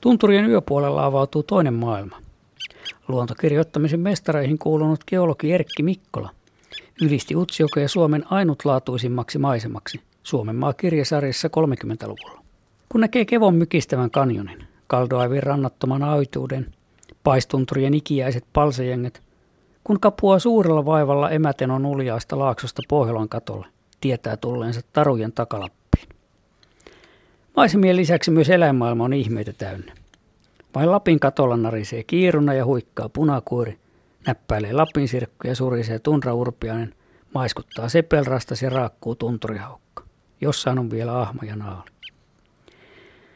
Tunturien yöpuolella avautuu toinen maailma. Luontokirjoittamisen mestareihin kuulunut geologi Erkki Mikkola ylisti Utsjokia Suomen ainutlaatuisimmaksi maisemaksi Suomen maa kirjasarjassa 30-luvulla. Kun näkee Kevon mykistävän kanjonin, Kaldoaivin rannattoman aituuden, paistunturien ikiäiset palsejengät, kun kapua suurella vaivalla emätenon uljaasta laaksosta Pohjolan katolle, tietää tulleensa tarujen takalappiin. Maisemien lisäksi myös eläinmaailma on ihmeitä täynnä. Vain Lapin katolla narisee kiiruna ja huikkaa punakuori, näppäilee Lapin sirkku ja surisee tunraurpiainen, maiskuttaa sepelrastas ja raakkuu tunturihaukka. Jossain on vielä ahma ja naali.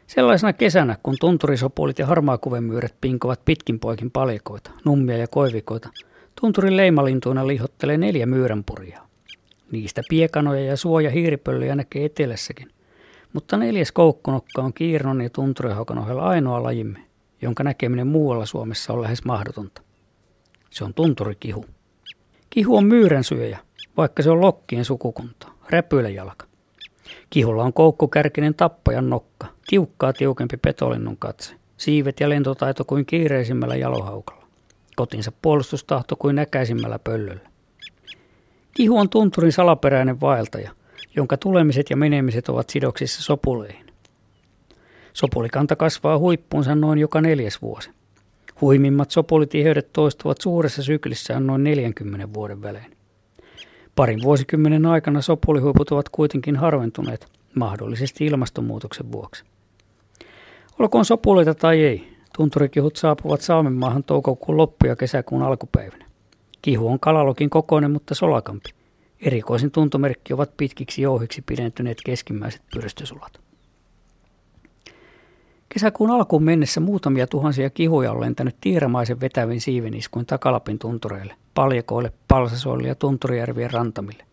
Sellaisena kesänä, kun tunturisopulit ja harmaakuvemyyrät pinkovat pitkin poikin palikoita, nummia ja koivikoita, tunturin leimalintuina lihottelee neljä myyränpuria. Niistä piekanoja ja suoja hiiripöllöjä näkee etelässäkin. Mutta neljäs koukkunokka on kiirnon ja tunturihaukan ohella ainoa lajimme, jonka näkeminen muualla Suomessa on lähes mahdotonta. Se on tunturikihu. Kihu on syöjä, vaikka se on lokkien sukukunta, räpyläjalka. Kihulla on koukkukärkinen tappajan nokka, tiukkaa tiukempi petolinnun katse, siivet ja lentotaito kuin kiireisimmällä jalohaukalla, kotinsa puolustustahto kuin näkäisimmällä pöllöllä. Kihu on tunturin salaperäinen vaeltaja, jonka tulemiset ja menemiset ovat sidoksissa sopuleihin. Sopulikanta kasvaa huippuunsa noin joka neljäs vuosi. Huimimmat sopolitiheydet toistuvat suuressa syklissään noin 40 vuoden välein. Parin vuosikymmenen aikana sopulihuiput ovat kuitenkin harventuneet, mahdollisesti ilmastonmuutoksen vuoksi. Olkoon sopuleita tai ei, tunturikihut saapuvat Saamenmaahan toukokuun loppu- ja kesäkuun alkupäivinä. Kihu on kalalokin kokoinen, mutta solakampi. Erikoisin tuntomerkki ovat pitkiksi jouhiksi pidentyneet keskimmäiset pyrstösulat. Kesäkuun alkuun mennessä muutamia tuhansia kihuja on lentänyt tiiramaisen vetävin siiveniskuin takalapin tuntureille, paljakoille, palsasoille ja tunturijärvien rantamille.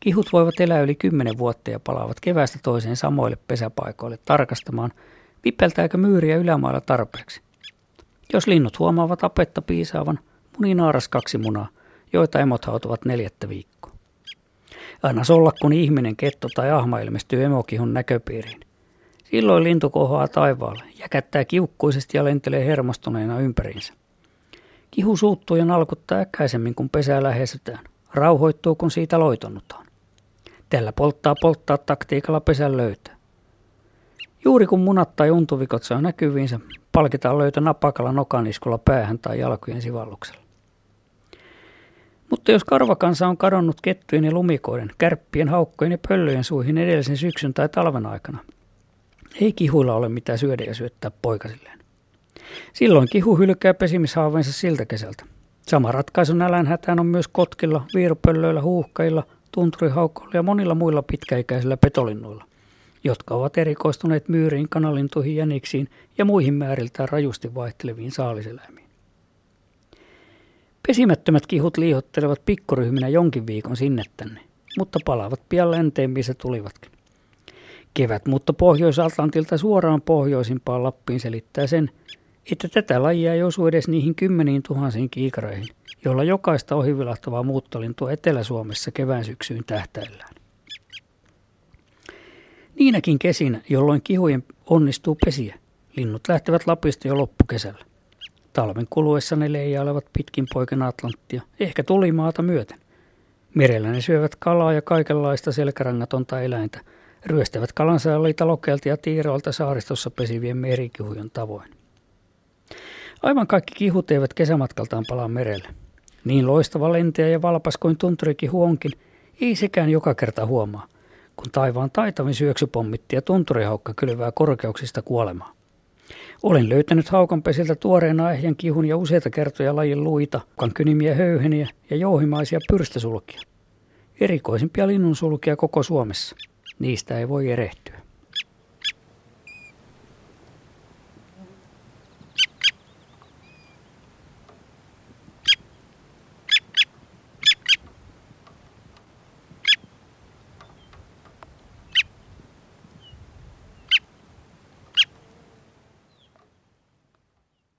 Kihut voivat elää yli kymmenen vuotta ja palaavat kevästä toiseen samoille pesäpaikoille tarkastamaan, vipeltääkö myyriä ylämailla tarpeeksi. Jos linnut huomaavat apetta piisaavan, muni naaras kaksi munaa, joita emot hautuvat neljättä viikkoa. Aina solla, kun ihminen, ketto tai ahma ilmestyy emokihun näköpiiriin. Silloin lintu kohoaa taivaalle, jäkättää kiukkuisesti ja lentelee hermostuneena ympäriinsä. Kihu suuttuu ja nalkuttaa äkäisemmin, kun pesää lähestytään. Rauhoittuu, kun siitä loitonnutaan. Tällä polttaa polttaa taktiikalla pesän löytää. Juuri kun munat tai untuvikot saa näkyviinsä, palkitaan löytö napakalla nokaniskulla päähän tai jalkojen sivalluksella. Mutta jos karvakansa on kadonnut kettujen ja lumikoiden, kärppien, haukkojen ja pöllöjen suihin edellisen syksyn tai talven aikana, ei kihuilla ole mitään syödä ja syöttää poikasilleen. Silloin kihu hylkää pesimishaaveensa siltä kesältä. Sama ratkaisu nälänhätään on myös kotkilla, viirupöllöillä, huuhkailla, tunturihaukoilla ja monilla muilla pitkäikäisillä petolinnuilla, jotka ovat erikoistuneet myyriin, kanalintuihin, jäniksiin ja muihin määriltään rajusti vaihteleviin saaliseläimiin. Pesimättömät kihut liihottelevat pikkuryhminä jonkin viikon sinne tänne, mutta palaavat pian länteen, missä tulivatkin. Kevät mutta Pohjois-Atlantilta suoraan pohjoisimpaan Lappiin selittää sen, että tätä lajia ei osu edes niihin kymmeniin tuhansiin kiikareihin, joilla jokaista ohivilahtavaa muuttolintua Etelä-Suomessa kevään syksyyn tähtäillään. Niinäkin kesinä, jolloin kihujen onnistuu pesiä, linnut lähtevät Lapista jo loppukesällä. Talven kuluessa ne leijailevat pitkin poiken Atlanttia, ehkä tulimaata myöten. Merellä ne syövät kalaa ja kaikenlaista selkärangatonta eläintä, ryöstävät kalansaaliita lokelta ja tiiroilta saaristossa pesivien merikihujen tavoin. Aivan kaikki kihut eivät kesämatkaltaan palaa merelle. Niin loistava lentäjä ja valpas kuin tunturikihu onkin, ei sekään joka kerta huomaa, kun taivaan taitavin syöksypommitti ja tunturihaukka kylvää korkeuksista kuolemaa. Olen löytänyt haukanpesiltä tuoreena ehjän kihun ja useita kertoja lajin luita, kynimiä höyheniä ja jouhimaisia pyrstösulkia. Erikoisimpia linnunsulkia koko Suomessa. Niistä ei voi erehtyä.